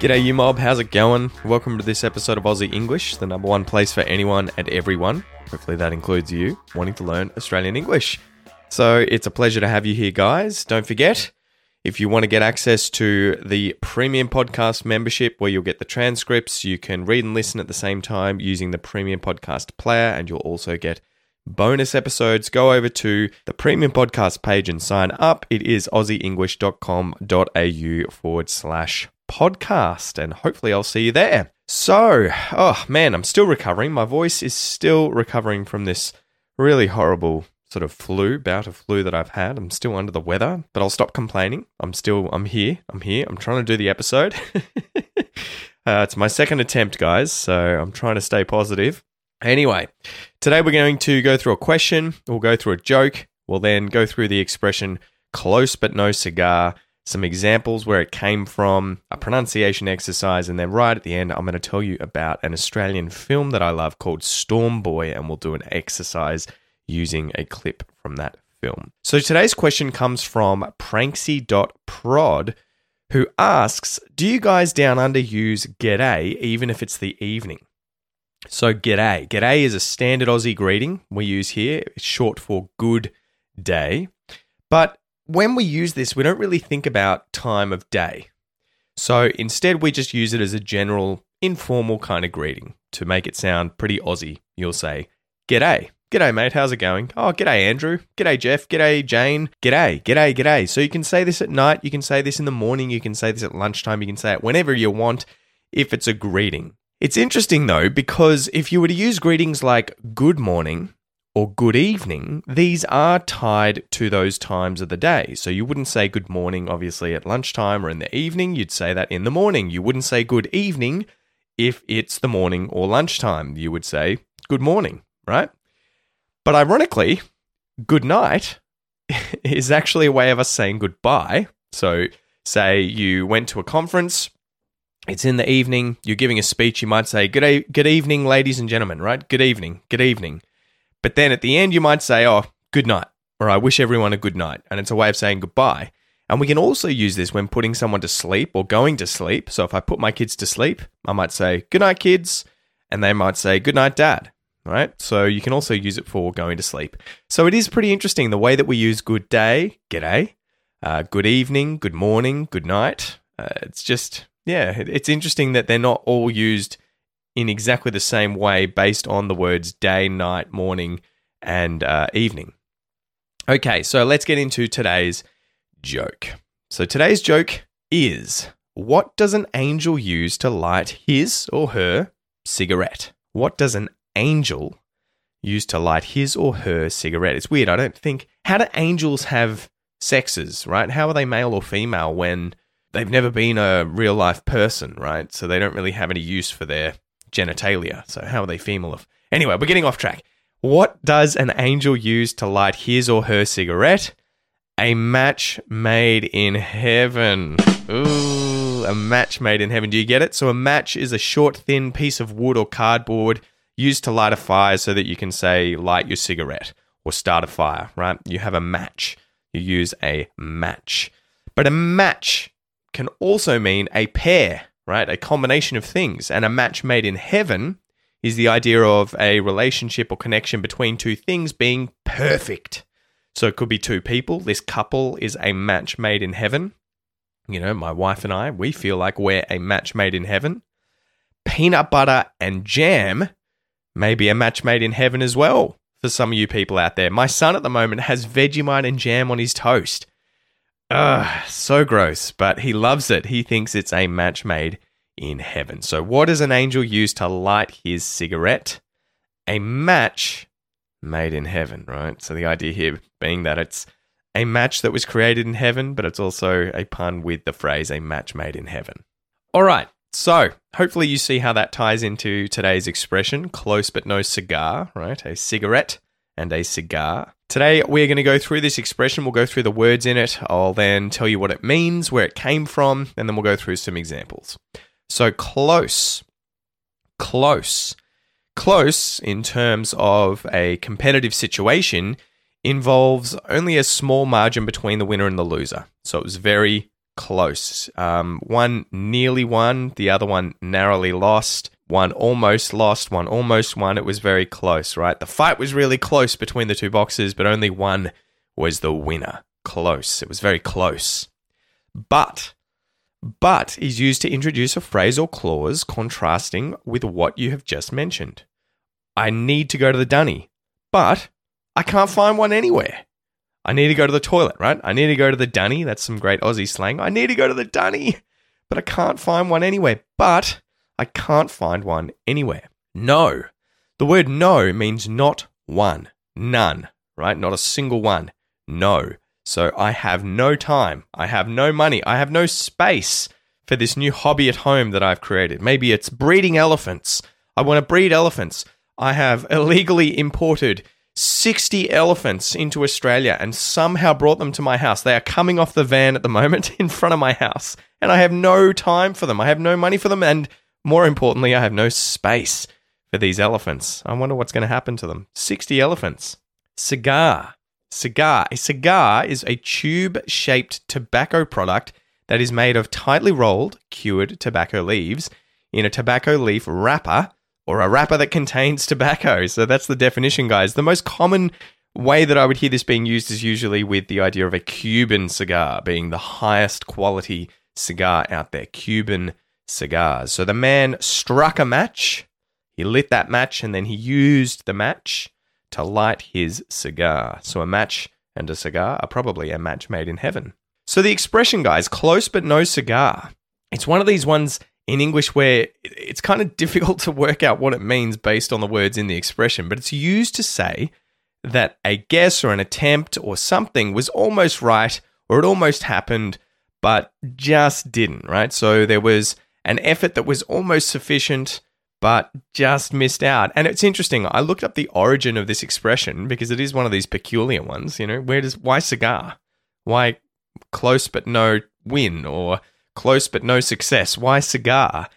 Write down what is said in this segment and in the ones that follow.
G'day, you mob. How's it going? Welcome to this episode of Aussie English, the number one place for anyone and everyone. Hopefully, that includes you wanting to learn Australian English. So, it's a pleasure to have you here, guys. Don't forget, if you want to get access to the premium podcast membership where you'll get the transcripts, you can read and listen at the same time using the premium podcast player, and you'll also get bonus episodes. Go over to the premium podcast page and sign up. It is aussieenglish.com.au forward slash podcast, and hopefully I'll see you there. So, oh man, I'm still recovering. My voice is still recovering from this really horrible sort of flu, bout of flu that I've had. I'm still under the weather, but I'll stop complaining. I'm still, I'm here. I'm here. I'm trying to do the episode. uh, it's my second attempt, guys, so I'm trying to stay positive. Anyway, today we're going to go through a question, we'll go through a joke, we'll then go through the expression close but no cigar, some examples where it came from, a pronunciation exercise, and then right at the end, I'm going to tell you about an Australian film that I love called Storm Boy, and we'll do an exercise using a clip from that film. So today's question comes from pranksy.prod, who asks Do you guys down under use g'day even if it's the evening? So, g'day. G'day is a standard Aussie greeting we use here. It's short for good day. But when we use this, we don't really think about time of day. So instead, we just use it as a general, informal kind of greeting to make it sound pretty Aussie. You'll say, G'day. G'day, mate. How's it going? Oh, g'day, Andrew. G'day, Jeff. G'day, Jane. G'day, g'day, g'day. So you can say this at night. You can say this in the morning. You can say this at lunchtime. You can say it whenever you want if it's a greeting. It's interesting though, because if you were to use greetings like good morning or good evening, these are tied to those times of the day. So you wouldn't say good morning, obviously, at lunchtime or in the evening. You'd say that in the morning. You wouldn't say good evening if it's the morning or lunchtime. You would say good morning, right? But ironically, good night is actually a way of us saying goodbye. So, say you went to a conference, it's in the evening, you're giving a speech, you might say, Good, e- good evening, ladies and gentlemen, right? Good evening, good evening. But then at the end, you might say, oh, good night, or I wish everyone a good night. And it's a way of saying goodbye. And we can also use this when putting someone to sleep or going to sleep. So if I put my kids to sleep, I might say, good night, kids. And they might say, good night, dad. Right? So you can also use it for going to sleep. So it is pretty interesting the way that we use good day, g'day, uh, good evening, good morning, good night. Uh, it's just, yeah, it's interesting that they're not all used in exactly the same way based on the words day, night, morning, and uh, evening. Okay, so let's get into today's joke. So today's joke is What does an angel use to light his or her cigarette? What does an angel use to light his or her cigarette? It's weird. I don't think. How do angels have sexes, right? How are they male or female when they've never been a real life person, right? So they don't really have any use for their genitalia. So how are they female? Of anyway, we're getting off track. What does an angel use to light his or her cigarette? A match made in heaven. Ooh, a match made in heaven. Do you get it? So a match is a short, thin piece of wood or cardboard used to light a fire so that you can say light your cigarette or start a fire, right? You have a match. You use a match. But a match can also mean a pair right? A combination of things. And a match made in heaven is the idea of a relationship or connection between two things being perfect. So it could be two people. This couple is a match made in heaven. You know, my wife and I, we feel like we're a match made in heaven. Peanut butter and jam may be a match made in heaven as well for some of you people out there. My son at the moment has Vegemite and jam on his toast. Ugh, so gross, but he loves it. He thinks it's a match made in heaven. So, what does an angel use to light his cigarette? A match made in heaven, right? So the idea here being that it's a match that was created in heaven, but it's also a pun with the phrase a match made in heaven. All right. So, hopefully, you see how that ties into today's expression close but no cigar, right? A cigarette and a cigar. Today, we're going to go through this expression. We'll go through the words in it. I'll then tell you what it means, where it came from, and then we'll go through some examples. So, close. Close. Close, in terms of a competitive situation, involves only a small margin between the winner and the loser. So, it was very close. Um, one nearly won, the other one narrowly lost. One almost lost, one almost won. It was very close, right? The fight was really close between the two boxers, but only one was the winner. Close. It was very close. But, but is used to introduce a phrase or clause contrasting with what you have just mentioned. I need to go to the dunny, but I can't find one anywhere. I need to go to the toilet, right? I need to go to the dunny. That's some great Aussie slang. I need to go to the dunny, but I can't find one anywhere. But I can't find one anywhere. No. The word no means not one, none, right? Not a single one. No. So I have no time. I have no money. I have no space for this new hobby at home that I've created. Maybe it's breeding elephants. I want to breed elephants. I have illegally imported 60 elephants into Australia and somehow brought them to my house. They are coming off the van at the moment in front of my house, and I have no time for them. I have no money for them, and more importantly, I have no space for these elephants. I wonder what's going to happen to them. 60 elephants. Cigar. Cigar. A cigar is a tube shaped tobacco product that is made of tightly rolled, cured tobacco leaves in a tobacco leaf wrapper or a wrapper that contains tobacco. So that's the definition, guys. The most common way that I would hear this being used is usually with the idea of a Cuban cigar being the highest quality cigar out there. Cuban cigars. So the man struck a match, he lit that match, and then he used the match to light his cigar. So a match and a cigar are probably a match made in heaven. So the expression, guys, close but no cigar, it's one of these ones in English where it's kind of difficult to work out what it means based on the words in the expression, but it's used to say that a guess or an attempt or something was almost right or it almost happened, but just didn't, right? So there was an effort that was almost sufficient but just missed out. And it's interesting. I looked up the origin of this expression because it is one of these peculiar ones. You know, where does why cigar? Why close but no win or close but no success? Why cigar?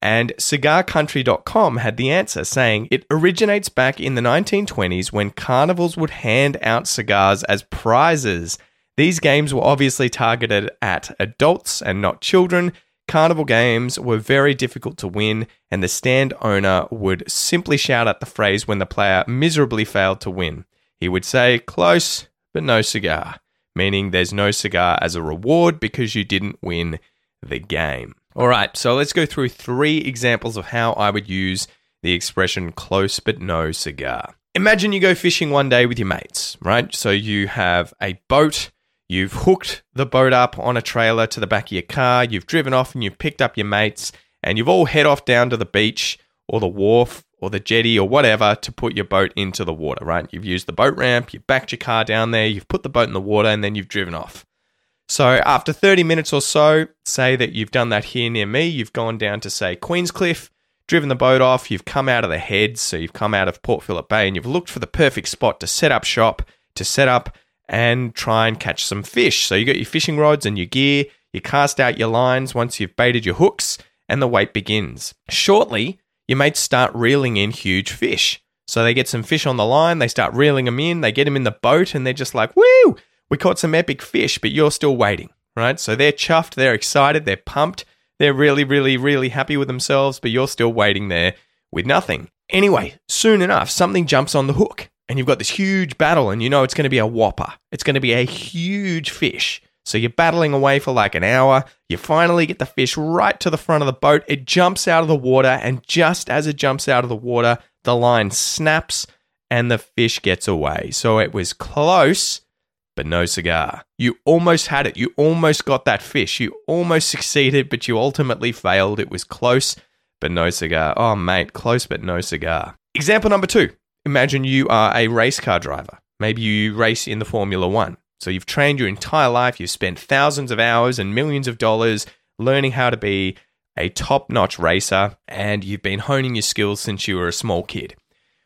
And cigarcountry.com had the answer saying it originates back in the 1920s when carnivals would hand out cigars as prizes. These games were obviously targeted at adults and not children, Carnival games were very difficult to win, and the stand owner would simply shout out the phrase when the player miserably failed to win. He would say, Close, but no cigar, meaning there's no cigar as a reward because you didn't win the game. All right, so let's go through three examples of how I would use the expression close but no cigar. Imagine you go fishing one day with your mates, right? So you have a boat You've hooked the boat up on a trailer to the back of your car, you've driven off and you've picked up your mates, and you've all head off down to the beach or the wharf or the jetty or whatever to put your boat into the water, right? You've used the boat ramp, you've backed your car down there, you've put the boat in the water, and then you've driven off. So after 30 minutes or so, say that you've done that here near me, you've gone down to, say, Queenscliff, driven the boat off, you've come out of the heads, so you've come out of Port Phillip Bay, and you've looked for the perfect spot to set up shop, to set up and try and catch some fish. So you got your fishing rods and your gear, you cast out your lines once you've baited your hooks, and the wait begins. Shortly, your mates start reeling in huge fish. So they get some fish on the line, they start reeling them in, they get them in the boat, and they're just like, woo, we caught some epic fish, but you're still waiting, right? So they're chuffed, they're excited, they're pumped, they're really, really, really happy with themselves, but you're still waiting there with nothing. Anyway, soon enough, something jumps on the hook and you've got this huge battle, and you know it's going to be a whopper. It's going to be a huge fish. So you're battling away for like an hour. You finally get the fish right to the front of the boat. It jumps out of the water, and just as it jumps out of the water, the line snaps and the fish gets away. So it was close, but no cigar. You almost had it. You almost got that fish. You almost succeeded, but you ultimately failed. It was close, but no cigar. Oh, mate, close, but no cigar. Example number two imagine you are a race car driver. Maybe you race in the Formula One. So you've trained your entire life, you've spent thousands of hours and millions of dollars learning how to be a top notch racer, and you've been honing your skills since you were a small kid.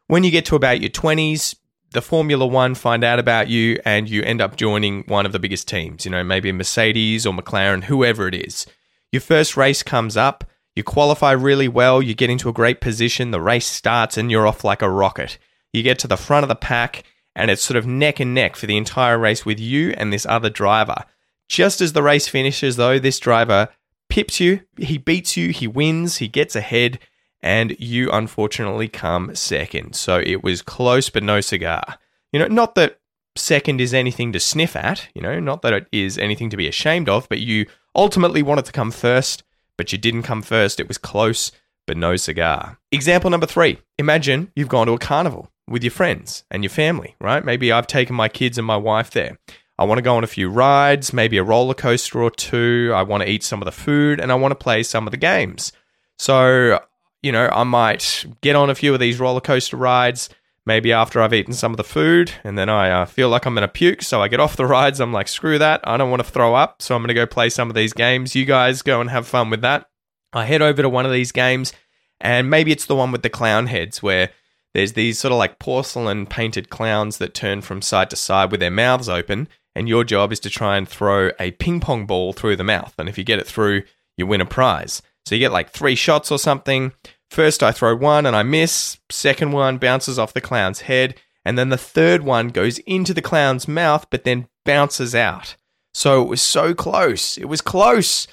When you get to about your 20s, the Formula One find out about you and you end up joining one of the biggest teams, you know, maybe a Mercedes or McLaren, whoever it is. Your first race comes up, you qualify really well, you get into a great position, the race starts, and you're off like a rocket. You get to the front of the pack, and it's sort of neck and neck for the entire race with you and this other driver. Just as the race finishes, though, this driver pips you, he beats you, he wins, he gets ahead, and you unfortunately come second. So it was close, but no cigar. You know, not that second is anything to sniff at, you know, not that it is anything to be ashamed of, but you ultimately wanted to come first, but you didn't come first. It was close, but no cigar. Example number three Imagine you've gone to a carnival with your friends and your family, right? Maybe I've taken my kids and my wife there. I want to go on a few rides, maybe a roller coaster or two. I want to eat some of the food and I want to play some of the games. So, you know, I might get on a few of these roller coaster rides maybe after I've eaten some of the food and then I uh, feel like I'm going to puke. So I get off the rides. I'm like, screw that. I don't want to throw up. So I'm going to go play some of these games. You guys go and have fun with that. I head over to one of these games and maybe it's the one with the clown heads where there's these sort of like porcelain painted clowns that turn from side to side with their mouths open. And your job is to try and throw a ping pong ball through the mouth. And if you get it through, you win a prize. So you get like three shots or something. First, I throw one and I miss. Second one bounces off the clown's head. And then the third one goes into the clown's mouth, but then bounces out. So it was so close. It was close,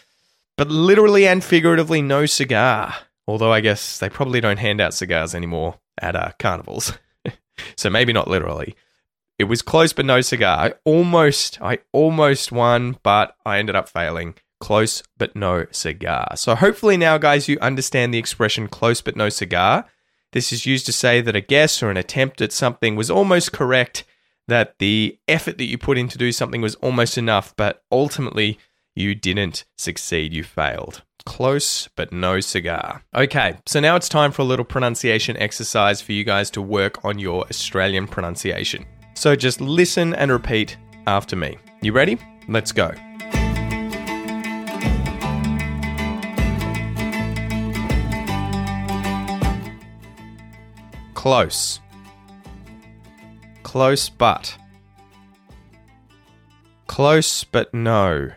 but literally and figuratively, no cigar. Although I guess they probably don't hand out cigars anymore at uh, carnivals. so maybe not literally. It was close, but no cigar. I almost, I almost won, but I ended up failing. Close but no cigar. So hopefully now, guys, you understand the expression close but no cigar. This is used to say that a guess or an attempt at something was almost correct, that the effort that you put in to do something was almost enough, but ultimately you didn't succeed, you failed. Close but no cigar. Okay, so now it's time for a little pronunciation exercise for you guys to work on your Australian pronunciation. So just listen and repeat after me. You ready? Let's go. Close. Close but. Close but no.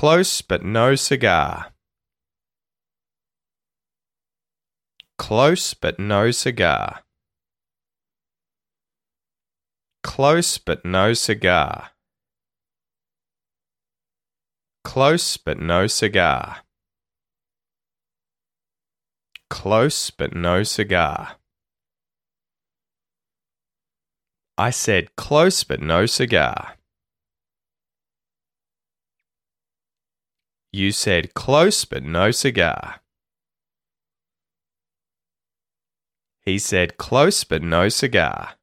Close but no cigar. Close but no cigar. Close but no cigar. Close but no cigar. Close but no cigar. I said close but no cigar. You said close but no cigar. He said close but no cigar.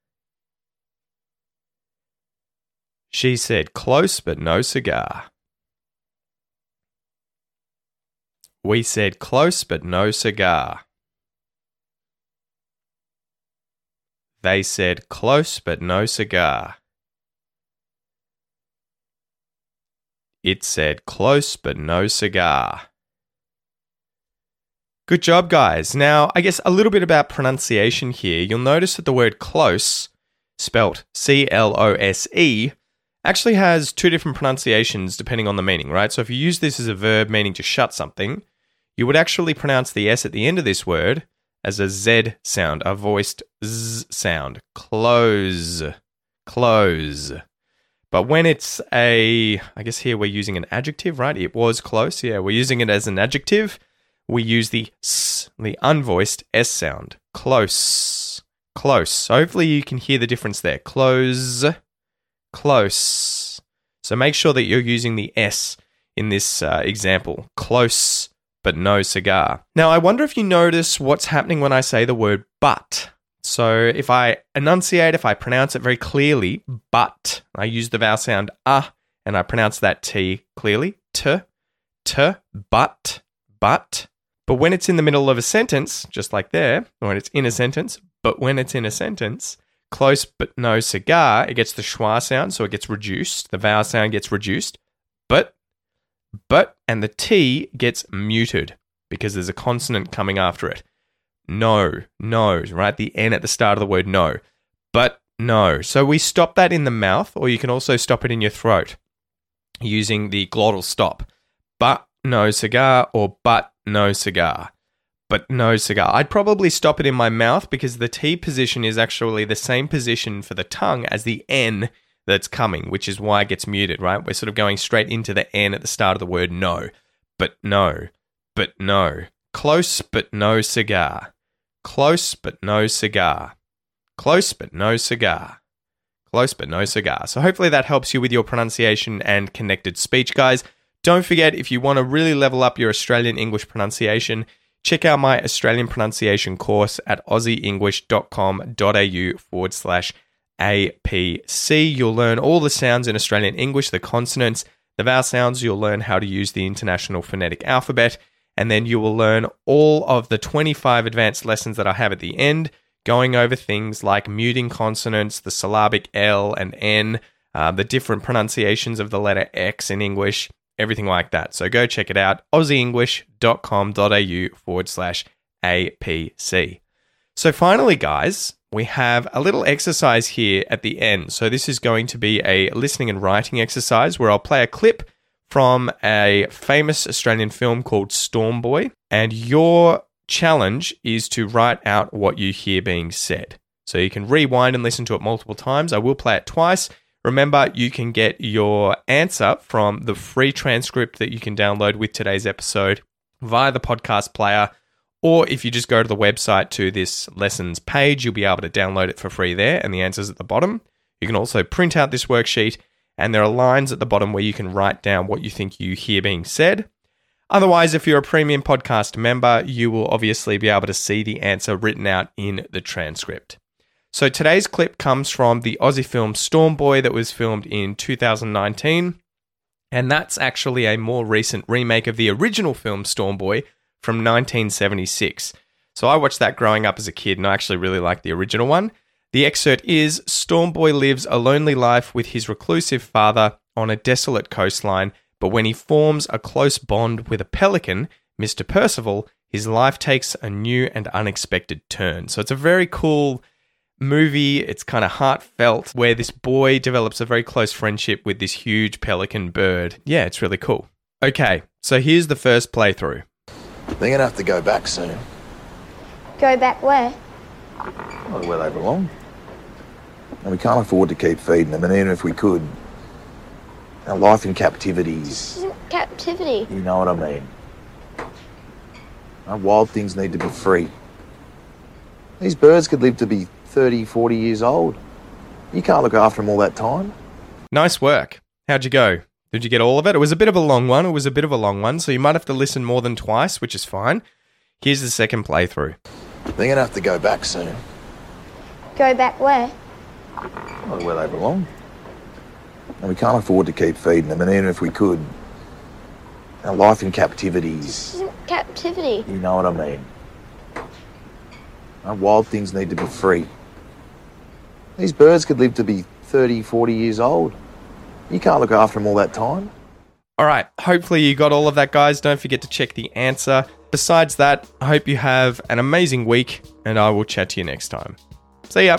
She said close but no cigar. We said close but no cigar. They said close but no cigar. It said close but no cigar. Good job, guys. Now, I guess a little bit about pronunciation here. You'll notice that the word close, spelt C L O S E, actually has two different pronunciations depending on the meaning, right? So if you use this as a verb meaning to shut something, you would actually pronounce the S at the end of this word as a Z sound, a voiced Z sound. Close. Close. But when it's a, I guess here we're using an adjective, right? It was close. Yeah, we're using it as an adjective. We use the S, the unvoiced S sound. Close. Close. Hopefully you can hear the difference there. Close. Close. So make sure that you're using the S in this uh, example. Close but no cigar. Now, I wonder if you notice what's happening when I say the word but. So if I enunciate, if I pronounce it very clearly, but, I use the vowel sound ah, and I pronounce that T clearly, t, t, but, but. But when it's in the middle of a sentence, just like there, when it's in a sentence, but when it's in a sentence, close but no cigar, it gets the schwa sound, so it gets reduced. The vowel sound gets reduced. But, but, and the T gets muted because there's a consonant coming after it. No, no, right? The N at the start of the word no. But no. So we stop that in the mouth, or you can also stop it in your throat using the glottal stop. But no cigar or but no cigar. But no cigar. I'd probably stop it in my mouth because the T position is actually the same position for the tongue as the N that's coming, which is why it gets muted, right? We're sort of going straight into the N at the start of the word no. But no. But no. Close but no cigar. Close but no cigar. Close but no cigar. Close but no cigar. So hopefully that helps you with your pronunciation and connected speech, guys. Don't forget, if you want to really level up your Australian English pronunciation, check out my Australian pronunciation course at aussieenglish.com.au forward slash APC. You'll learn all the sounds in Australian English, the consonants, the vowel sounds. You'll learn how to use the International Phonetic Alphabet. And then you will learn all of the 25 advanced lessons that I have at the end, going over things like muting consonants, the syllabic L and N, uh, the different pronunciations of the letter X in English, everything like that. So go check it out, aussieenglish.com.au forward slash APC. So finally, guys, we have a little exercise here at the end. So this is going to be a listening and writing exercise where I'll play a clip from a famous Australian film called Storm Boy, and your challenge is to write out what you hear being said. So you can rewind and listen to it multiple times. I will play it twice. Remember, you can get your answer from the free transcript that you can download with today's episode via the podcast player. Or if you just go to the website to this lessons page, you'll be able to download it for free there, and the answer's at the bottom. You can also print out this worksheet, and there are lines at the bottom where you can write down what you think you hear being said. Otherwise, if you're a premium podcast member, you will obviously be able to see the answer written out in the transcript. So today's clip comes from the Aussie film Storm Boy that was filmed in 2019. And that's actually a more recent remake of the original film Storm Boy from 1976. So I watched that growing up as a kid and I actually really liked the original one. The excerpt is Storm Boy lives a lonely life with his reclusive father on a desolate coastline, but when he forms a close bond with a pelican, Mr. Percival, his life takes a new and unexpected turn. So it's a very cool movie. It's kind of heartfelt, where this boy develops a very close friendship with this huge pelican bird. Yeah, it's really cool. Okay, so here's the first playthrough. They're gonna have to go back soon. Go back where? Well, where they belong. And we can't afford to keep feeding them, and even if we could, our life in captivity is, captivity. you know what I mean. Our wild things need to be free. These birds could live to be 30, 40 years old. You can't look after them all that time. Nice work. How'd you go? Did you get all of it? It was a bit of a long one. It was a bit of a long one, so you might have to listen more than twice, which is fine. Here's the second playthrough. They're gonna have to go back soon. Go back where? Well, where they belong. And we can't afford to keep feeding them, and even if we could, our life in captivity is, captivity. you know what I mean. Our wild things need to be free. These birds could live to be 30, 40 years old. You can't look after them all that time. All right, hopefully you got all of that, guys. Don't forget to check the answer. Besides that, I hope you have an amazing week, and I will chat to you next time. See ya.